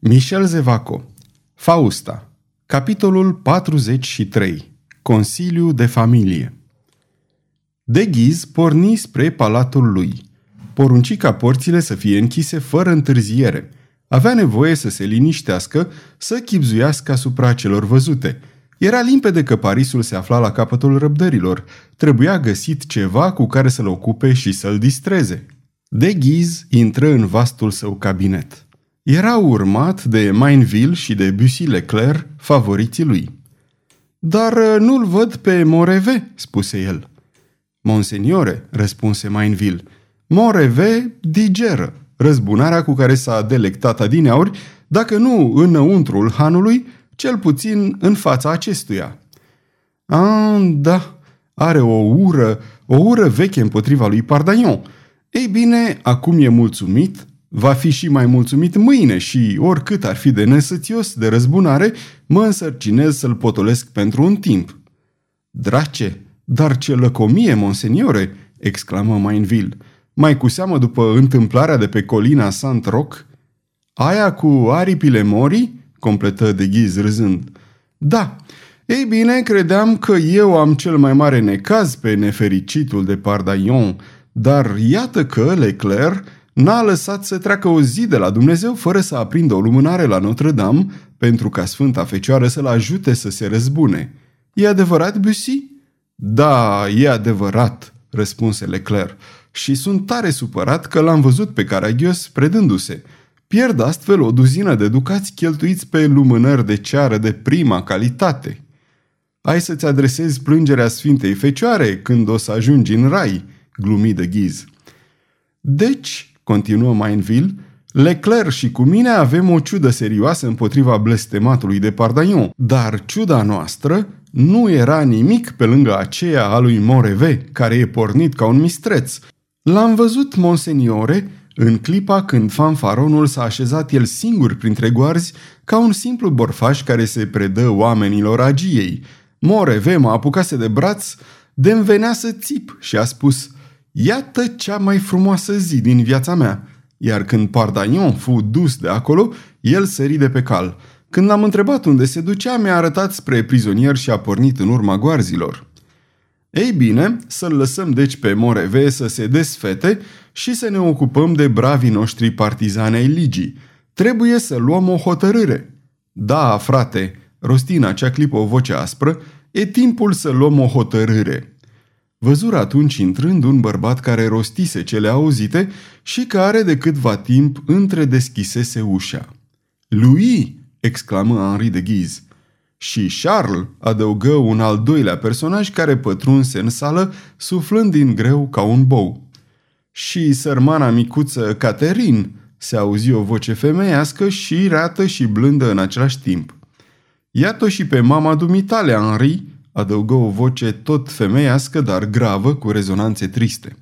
Michel Zevaco Fausta Capitolul 43 Consiliu de familie De ghiz porni spre palatul lui. Porunci ca porțile să fie închise fără întârziere. Avea nevoie să se liniștească, să chipzuiască asupra celor văzute. Era limpede că Parisul se afla la capătul răbdărilor. Trebuia găsit ceva cu care să-l ocupe și să-l distreze. De ghiz intră în vastul său cabinet. Era urmat de Mainville și de Bussy Leclerc, favoriții lui. Dar uh, nu-l văd pe Moreve, spuse el. Monseniore, răspunse Mainville, Moreve digeră, răzbunarea cu care s-a delectat adineauri, dacă nu înăuntrul hanului, cel puțin în fața acestuia. Ah, da, are o ură, o ură veche împotriva lui Pardagnon. Ei bine, acum e mulțumit, Va fi și mai mulțumit mâine și, oricât ar fi de nesățios de răzbunare, mă însărcinez să-l potolesc pentru un timp. Drace, dar ce lăcomie, monseniore!" exclamă Mainville. Mai cu seamă după întâmplarea de pe colina Sant Roc? Aia cu aripile morii? completă de ghiz râzând. Da, ei bine, credeam că eu am cel mai mare necaz pe nefericitul de Pardaion, dar iată că Leclerc n-a lăsat să treacă o zi de la Dumnezeu fără să aprindă o lumânare la Notre-Dame pentru ca Sfânta Fecioară să-l ajute să se răzbune. E adevărat, Bussy? Da, e adevărat, răspunse Leclerc, și sunt tare supărat că l-am văzut pe Caragios predându-se. Pierd astfel o duzină de ducați cheltuiți pe lumânări de ceară de prima calitate. Ai să-ți adresezi plângerea Sfintei Fecioare când o să ajungi în rai, glumi de ghiz. Deci, continuă Mainville, Leclerc și cu mine avem o ciudă serioasă împotriva blestematului de Pardaion, dar ciuda noastră nu era nimic pe lângă aceea a lui Moreve, care e pornit ca un mistreț. L-am văzut, monseniore, în clipa când fanfaronul s-a așezat el singur printre goarzi ca un simplu borfaș care se predă oamenilor agiei. Moreve mă apucase de braț, de venea să țip și a spus – Iată cea mai frumoasă zi din viața mea. Iar când Pardagnon fu dus de acolo, el sări de pe cal. Când l-am întrebat unde se ducea, mi-a arătat spre prizonier și a pornit în urma goarzilor. Ei bine, să-l lăsăm deci pe Moreve să se desfete și să ne ocupăm de bravii noștri partizani ai ligii. Trebuie să luăm o hotărâre. Da, frate, rosti în acea clipă o voce aspră, e timpul să luăm o hotărâre. Văzură atunci intrând un bărbat care rostise cele auzite și care de câtva timp întredeschisese ușa. Lui! exclamă Henri de Ghiz. Și Charles adăugă un al doilea personaj care pătrunse în sală, suflând din greu ca un bou. Și sărmana micuță Catherine, se auzi o voce femeiască și rată și blândă în același timp. Iată și pe mama dumitale, Henri, adăugă o voce tot femeiască, dar gravă, cu rezonanțe triste.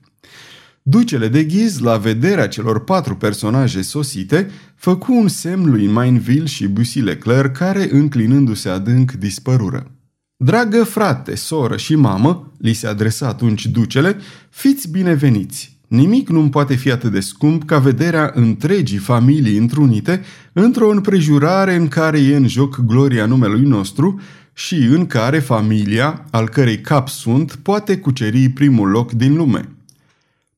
Ducele de ghiz, la vederea celor patru personaje sosite, făcu un semn lui Mainville și Bussy Leclerc, care, înclinându-se adânc, dispărură. Dragă frate, soră și mamă, li se adresa atunci ducele, fiți bineveniți. Nimic nu poate fi atât de scump ca vederea întregii familii întrunite într-o împrejurare în care e în joc gloria numelui nostru și în care familia, al cărei cap sunt, poate cuceri primul loc din lume.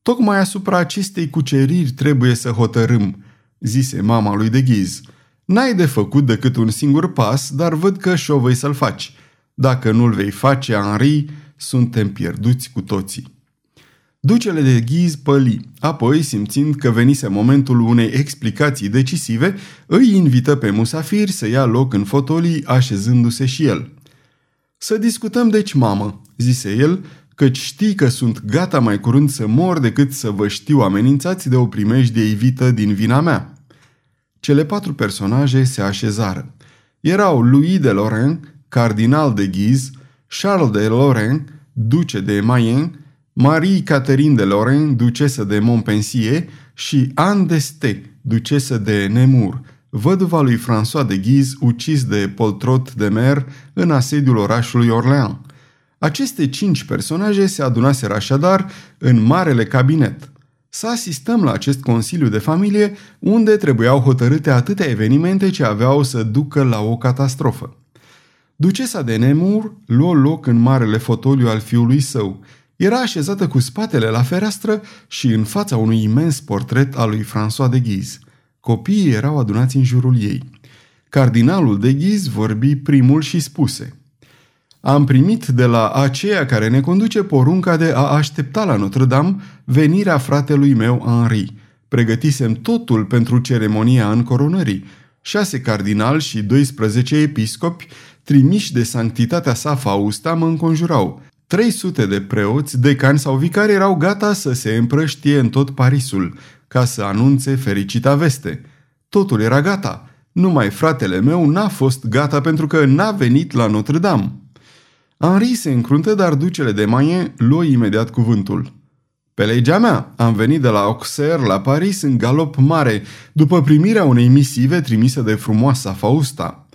Tocmai asupra acestei cuceriri trebuie să hotărâm, zise mama lui de ghiz. N-ai de făcut decât un singur pas, dar văd că și-o vei să-l faci. Dacă nu-l vei face, Henri, suntem pierduți cu toții. Ducele de ghiz păli, apoi, simțind că venise momentul unei explicații decisive, îi invită pe musafiri să ia loc în fotolii, așezându-se și el. Să discutăm deci, mamă," zise el, căci știi că sunt gata mai curând să mor decât să vă știu amenințați de o primejdie evită din vina mea." Cele patru personaje se așezară. Erau Louis de Lorraine, cardinal de Ghiz, Charles de Lorraine, duce de Mayenne, Marie-Catherine de Lorraine, ducesă de Montpensier și Anne d'Este, ducesă de Nemur, văduva lui François de Ghiz, ucis de Poltrot de Mer în asediul orașului Orleans. Aceste cinci personaje se adunaseră așadar în marele cabinet. să asistăm la acest consiliu de familie unde trebuiau hotărâte atâtea evenimente ce aveau să ducă la o catastrofă. Ducesa de Nemur luă loc în marele fotoliu al fiului său. Era așezată cu spatele la fereastră și în fața unui imens portret al lui François de Guise. Copiii erau adunați în jurul ei. Cardinalul de Guise vorbi primul și spuse – am primit de la aceea care ne conduce porunca de a aștepta la Notre-Dame venirea fratelui meu Henri. Pregătisem totul pentru ceremonia încoronării. Șase cardinali și 12 episcopi, trimiși de sanctitatea sa Fausta, mă înconjurau. 300 de preoți, decani sau vicari erau gata să se împrăștie în tot Parisul, ca să anunțe fericita veste. Totul era gata. Numai fratele meu n-a fost gata pentru că n-a venit la Notre-Dame. Henri se încruntă, dar ducele de Maie luă imediat cuvântul. Pe legea mea, am venit de la Auxerre la Paris în galop mare, după primirea unei misive trimise de frumoasa Fausta.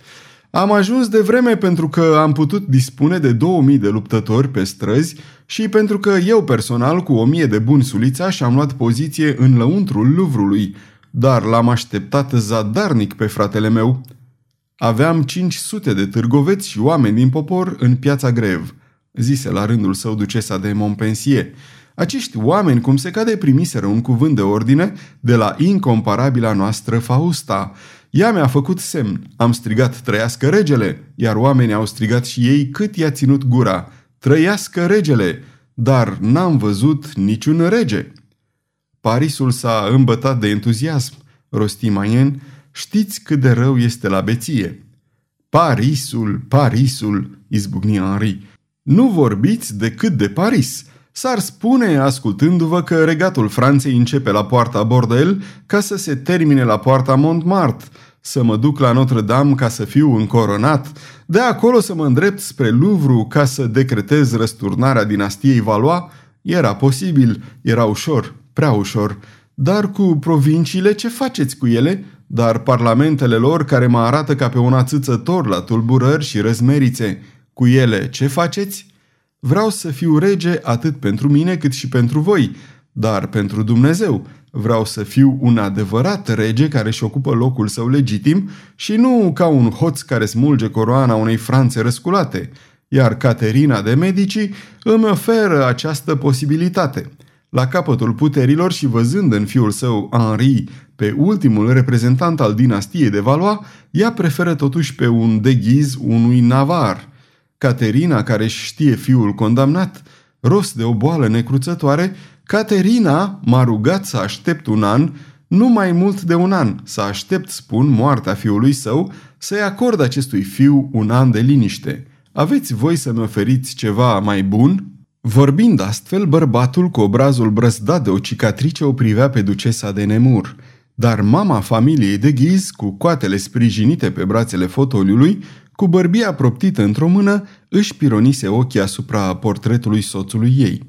Am ajuns de vreme pentru că am putut dispune de 2000 de luptători pe străzi și pentru că eu personal cu 1000 de buni sulițași am luat poziție în lăuntrul Luvrului, dar l-am așteptat zadarnic pe fratele meu. Aveam 500 de târgoveți și oameni din popor în piața Grev, zise la rândul său ducesa de Montpensier. Acești oameni, cum se cade, primiseră un cuvânt de ordine de la incomparabila noastră Fausta. Ea mi-a făcut semn. Am strigat trăiască regele, iar oamenii au strigat și ei cât i-a ținut gura. Trăiască regele! Dar n-am văzut niciun rege. Parisul s-a îmbătat de entuziasm, rosti Maien, Știți cât de rău este la beție. Parisul, Parisul, izbucni Henri. Nu vorbiți decât de Paris. S-ar spune, ascultându-vă, că regatul Franței începe la poarta Bordel ca să se termine la poarta Montmartre, să mă duc la Notre-Dame ca să fiu încoronat, de acolo să mă îndrept spre Louvre ca să decretez răsturnarea dinastiei Valois, era posibil, era ușor, prea ușor. Dar cu provinciile ce faceți cu ele? dar parlamentele lor care mă arată ca pe un ațățător la tulburări și răzmerițe, cu ele ce faceți? Vreau să fiu rege atât pentru mine cât și pentru voi, dar pentru Dumnezeu. Vreau să fiu un adevărat rege care își ocupă locul său legitim și nu ca un hoț care smulge coroana unei Franțe răsculate. Iar Caterina de Medici îmi oferă această posibilitate. La capătul puterilor și văzând în fiul său Henri pe ultimul reprezentant al dinastiei de Valois, ea preferă totuși pe un deghiz unui navar. Caterina, care știe fiul condamnat, rost de o boală necruțătoare, Caterina m-a rugat să aștept un an, nu mai mult de un an, să aștept, spun, moartea fiului său, să-i acord acestui fiu un an de liniște. Aveți voi să-mi oferiți ceva mai bun?" Vorbind astfel, bărbatul cu obrazul brăzdat de o cicatrice o privea pe ducesa de Nemur – dar mama familiei de ghiz, cu coatele sprijinite pe brațele fotoliului, cu bărbia proptită într-o mână, își pironise ochii asupra portretului soțului ei.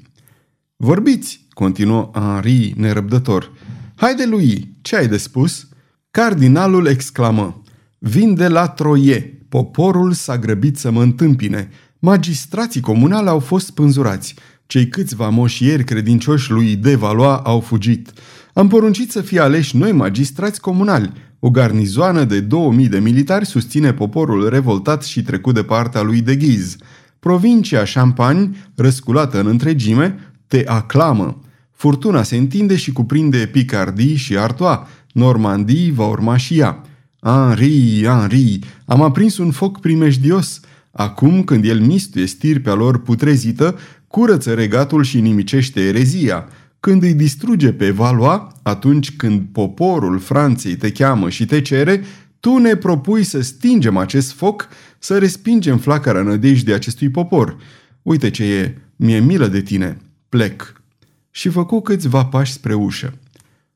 Vorbiți, continuă Henri nerăbdător. Haide lui, ce ai de spus? Cardinalul exclamă. Vin de la Troie. Poporul s-a grăbit să mă întâmpine. Magistrații comunale au fost spânzurați. Cei câțiva moșieri credincioși lui De Valois au fugit. Am poruncit să fie aleși noi magistrați comunali. O garnizoană de 2000 de militari susține poporul revoltat și trecut de partea lui de Ghiz. Provincia Champagne, răsculată în întregime, te aclamă. Furtuna se întinde și cuprinde Picardie și Artois. Normandie va urma și ea. Henri, Henri, am aprins un foc primejdios. Acum, când el mistuie stirpea lor putrezită, curăță regatul și nimicește erezia. Când îi distruge pe Valois, atunci când poporul Franței te cheamă și te cere, tu ne propui să stingem acest foc, să respingem flacăra nădejdii acestui popor. Uite ce e, mi-e milă de tine, plec. Și făcu câțiva pași spre ușă.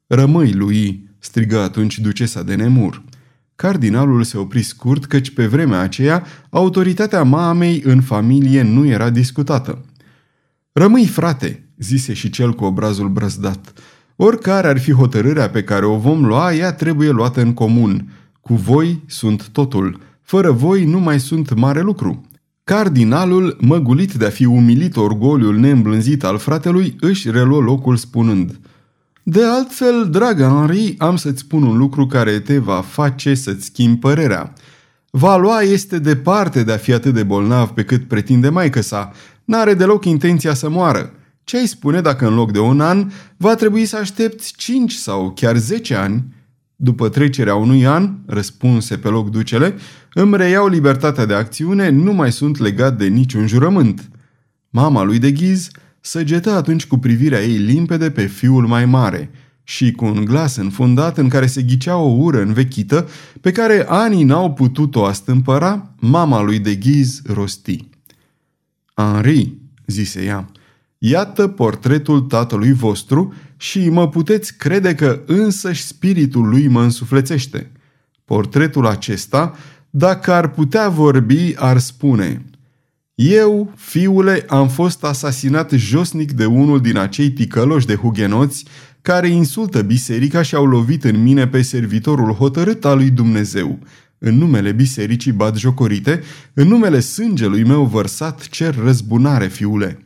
Rămâi, lui, strigă atunci ducesa de Nemur. Cardinalul se opri scurt, căci pe vremea aceea autoritatea mamei în familie nu era discutată. Rămâi, frate, zise și cel cu obrazul brăzdat. Oricare ar fi hotărârea pe care o vom lua, ea trebuie luată în comun. Cu voi sunt totul. Fără voi nu mai sunt mare lucru. Cardinalul, măgulit de a fi umilit orgoliul neîmblânzit al fratelui, își reluă locul spunând De altfel, dragă Henri, am să-ți spun un lucru care te va face să-ți schimbi părerea. Valoa este departe de a fi atât de bolnav pe cât pretinde maică sa. N-are deloc intenția să moară. Ce ai spune dacă în loc de un an va trebui să aștepți 5 sau chiar 10 ani? După trecerea unui an, răspunse pe loc ducele, îmi reiau libertatea de acțiune, nu mai sunt legat de niciun jurământ. Mama lui de ghiz săgetă atunci cu privirea ei limpede pe fiul mai mare și cu un glas înfundat în care se ghicea o ură învechită pe care anii n-au putut-o astâmpăra, mama lui de ghiz rosti. Henri, zise ea, iată portretul tatălui vostru și mă puteți crede că însăși spiritul lui mă însuflețește. Portretul acesta, dacă ar putea vorbi, ar spune Eu, fiule, am fost asasinat josnic de unul din acei ticăloși de hugenoți care insultă biserica și au lovit în mine pe servitorul hotărât al lui Dumnezeu. În numele bisericii jocorite, în numele sângelui meu vărsat, cer răzbunare, fiule.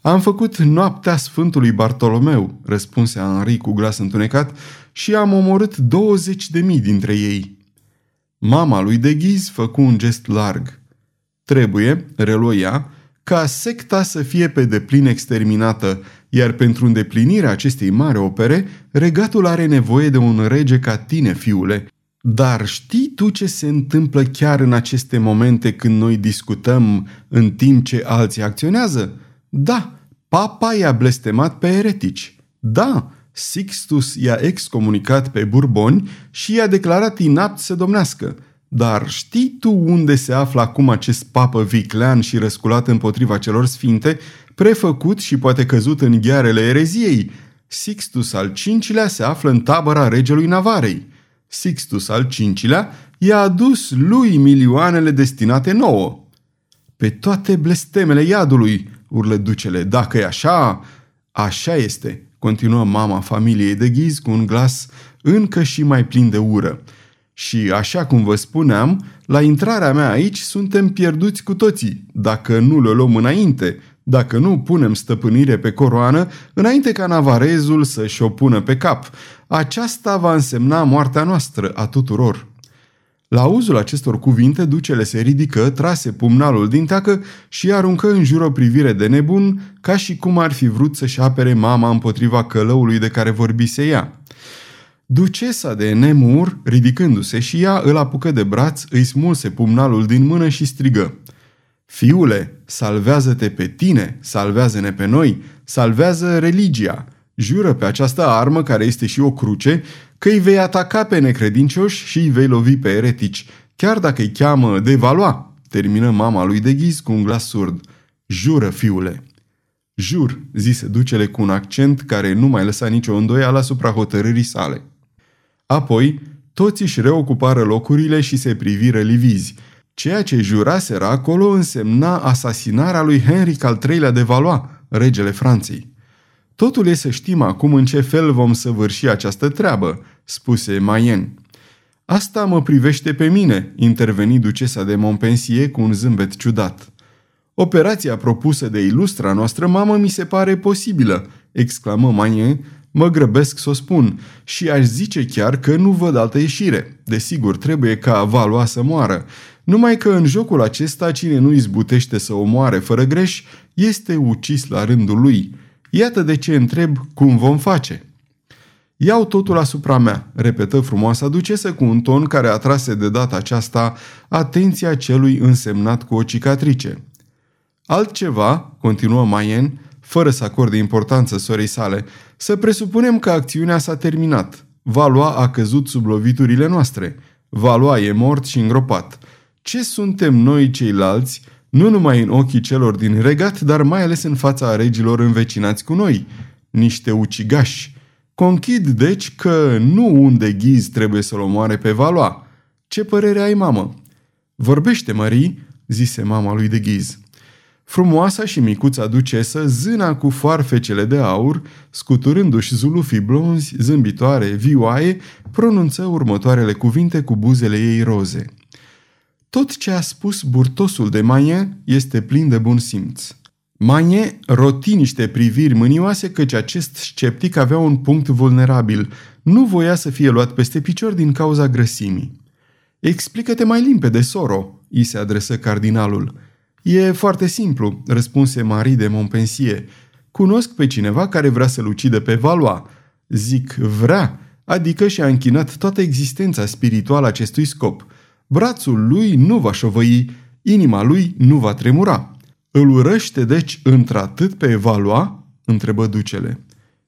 Am făcut noaptea Sfântului Bartolomeu, răspunse Henri cu glas întunecat, și am omorât 20 de mii dintre ei. Mama lui de ghiz făcu un gest larg. Trebuie, reloia, ca secta să fie pe deplin exterminată, iar pentru îndeplinirea acestei mari opere, regatul are nevoie de un rege ca tine, fiule. Dar știi tu ce se întâmplă chiar în aceste momente când noi discutăm în timp ce alții acționează? Da, papa i-a blestemat pe eretici. Da, Sixtus i-a excomunicat pe burboni și i-a declarat inapt să domnească. Dar știi tu unde se află acum acest papă viclean și răsculat împotriva celor sfinte, prefăcut și poate căzut în ghearele ereziei? Sixtus al V-lea se află în tabăra regelui Navarei. Sixtus al V-lea i-a adus lui milioanele destinate nouă. Pe toate blestemele iadului, urlă ducele, dacă e așa, așa este, continuă mama familiei de ghiz cu un glas încă și mai plin de ură. Și așa cum vă spuneam, la intrarea mea aici suntem pierduți cu toții, dacă nu le luăm înainte, dacă nu punem stăpânire pe coroană, înainte ca navarezul să-și o pună pe cap. Aceasta va însemna moartea noastră a tuturor. La auzul acestor cuvinte, ducele se ridică, trase pumnalul din teacă și aruncă în jur o privire de nebun, ca și cum ar fi vrut să-și apere mama împotriva călăului de care vorbise ea. Ducesa de Nemur, ridicându-se și ea, îl apucă de braț, îi smulse pumnalul din mână și strigă. Fiule, salvează-te pe tine, salvează-ne pe noi, salvează religia. Jură pe această armă, care este și o cruce, că îi vei ataca pe necredincioși și îi vei lovi pe eretici, chiar dacă îi cheamă de valoa, termină mama lui de ghiz cu un glas surd. Jură, fiule! Jur, zise ducele cu un accent care nu mai lăsa nicio îndoială asupra hotărârii sale. Apoi, toți își reocupară locurile și se priviră livizi. Ceea ce juraseră acolo însemna asasinarea lui Henric al III-lea de Valois, regele Franței. Totul e să știm acum în ce fel vom săvârși această treabă, spuse Mayen. Asta mă privește pe mine, interveni ducesa de Montpensier cu un zâmbet ciudat. Operația propusă de ilustra noastră mamă mi se pare posibilă, exclamă Mayen, mă grăbesc să o spun și aș zice chiar că nu văd altă ieșire. Desigur, trebuie ca Valoa să moară, numai că în jocul acesta cine nu izbutește să o moare fără greș este ucis la rândul lui – Iată de ce întreb cum vom face. Iau totul asupra mea, repetă frumoasa ducesă cu un ton care atrase de data aceasta atenția celui însemnat cu o cicatrice. Altceva, continuă Maien, fără să acorde importanță sorei sale, să presupunem că acțiunea s-a terminat. Valoa a căzut sub loviturile noastre. Valoa e mort și îngropat. Ce suntem noi ceilalți nu numai în ochii celor din regat, dar mai ales în fața regilor învecinați cu noi, niște ucigași. Conchid, deci, că nu unde ghiz trebuie să-l omoare pe Valoa. Ce părere ai, mamă? Vorbește, Marie, zise mama lui de ghiz. Frumoasa și micuța ducesă zâna cu foarfecele de aur, scuturându-și zulufii blonzi, zâmbitoare, vioaie, pronunță următoarele cuvinte cu buzele ei roze – tot ce a spus burtosul de Maien este plin de bun simț. Manie roti niște priviri mânioase căci acest sceptic avea un punct vulnerabil. Nu voia să fie luat peste picior din cauza grăsimii. Explică-te mai limpede, soro, îi se adresă cardinalul. E foarte simplu, răspunse Marie de Montpensier. Cunosc pe cineva care vrea să-l ucidă pe Valois. Zic vrea, adică și-a închinat toată existența spirituală acestui scop. Brațul lui nu va șovăi, inima lui nu va tremura. Îl urăște deci într-atât pe Valois? întrebă ducele.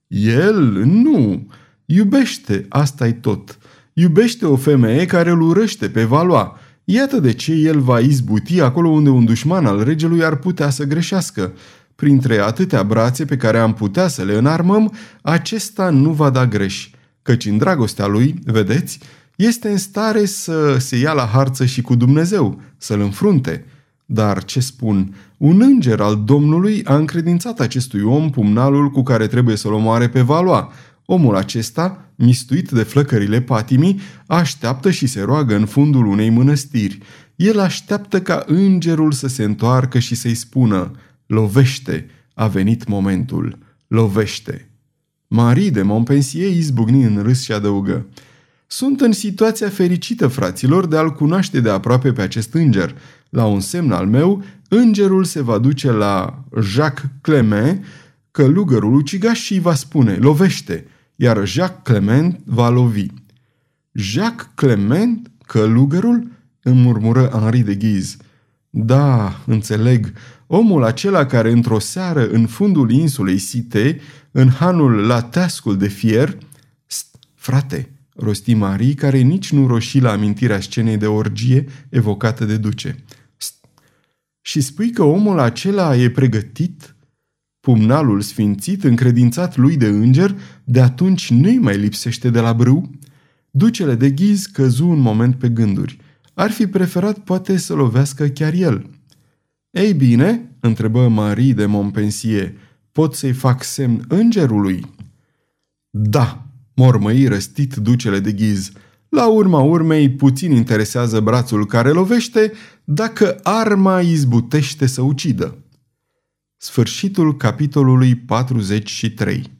El nu. Iubește, asta e tot. Iubește o femeie care îl urăște pe Valois. Iată de ce el va izbuti acolo unde un dușman al regelui ar putea să greșească. Printre atâtea brațe pe care am putea să le înarmăm, acesta nu va da greș, căci în dragostea lui, vedeți, este în stare să se ia la harță și cu Dumnezeu, să-l înfrunte. Dar, ce spun, un înger al Domnului a încredințat acestui om pumnalul cu care trebuie să-l omoare pe Valois. Omul acesta, mistuit de flăcările patimii, așteaptă și se roagă în fundul unei mănăstiri. El așteaptă ca îngerul să se întoarcă și să-i spună, lovește, a venit momentul, lovește. Marie de Montpensier izbucni în râs și adăugă, sunt în situația fericită, fraților, de a-l cunoaște de aproape pe acest înger. La un semn al meu, îngerul se va duce la Jacques Clement, călugărul ucigaș și îi va spune, lovește, iar Jacques Clement va lovi. Jacques Clement, călugărul? îmi murmură Henri de Ghiz. Da, înțeleg, omul acela care într-o seară în fundul insulei Site, în hanul la teascul de fier, St, frate, rosti Marie, care nici nu roși la amintirea scenei de orgie evocată de duce. St, și spui că omul acela e pregătit? Pumnalul sfințit, încredințat lui de înger, de atunci nu-i mai lipsește de la brâu? Ducele de ghiz căzu un moment pe gânduri. Ar fi preferat poate să lovească chiar el. Ei bine, întrebă Marie de Montpensier, pot să-i fac semn îngerului? Da, mormăi răstit ducele de ghiz. La urma urmei, puțin interesează brațul care lovește dacă arma izbutește să ucidă. Sfârșitul capitolului 43「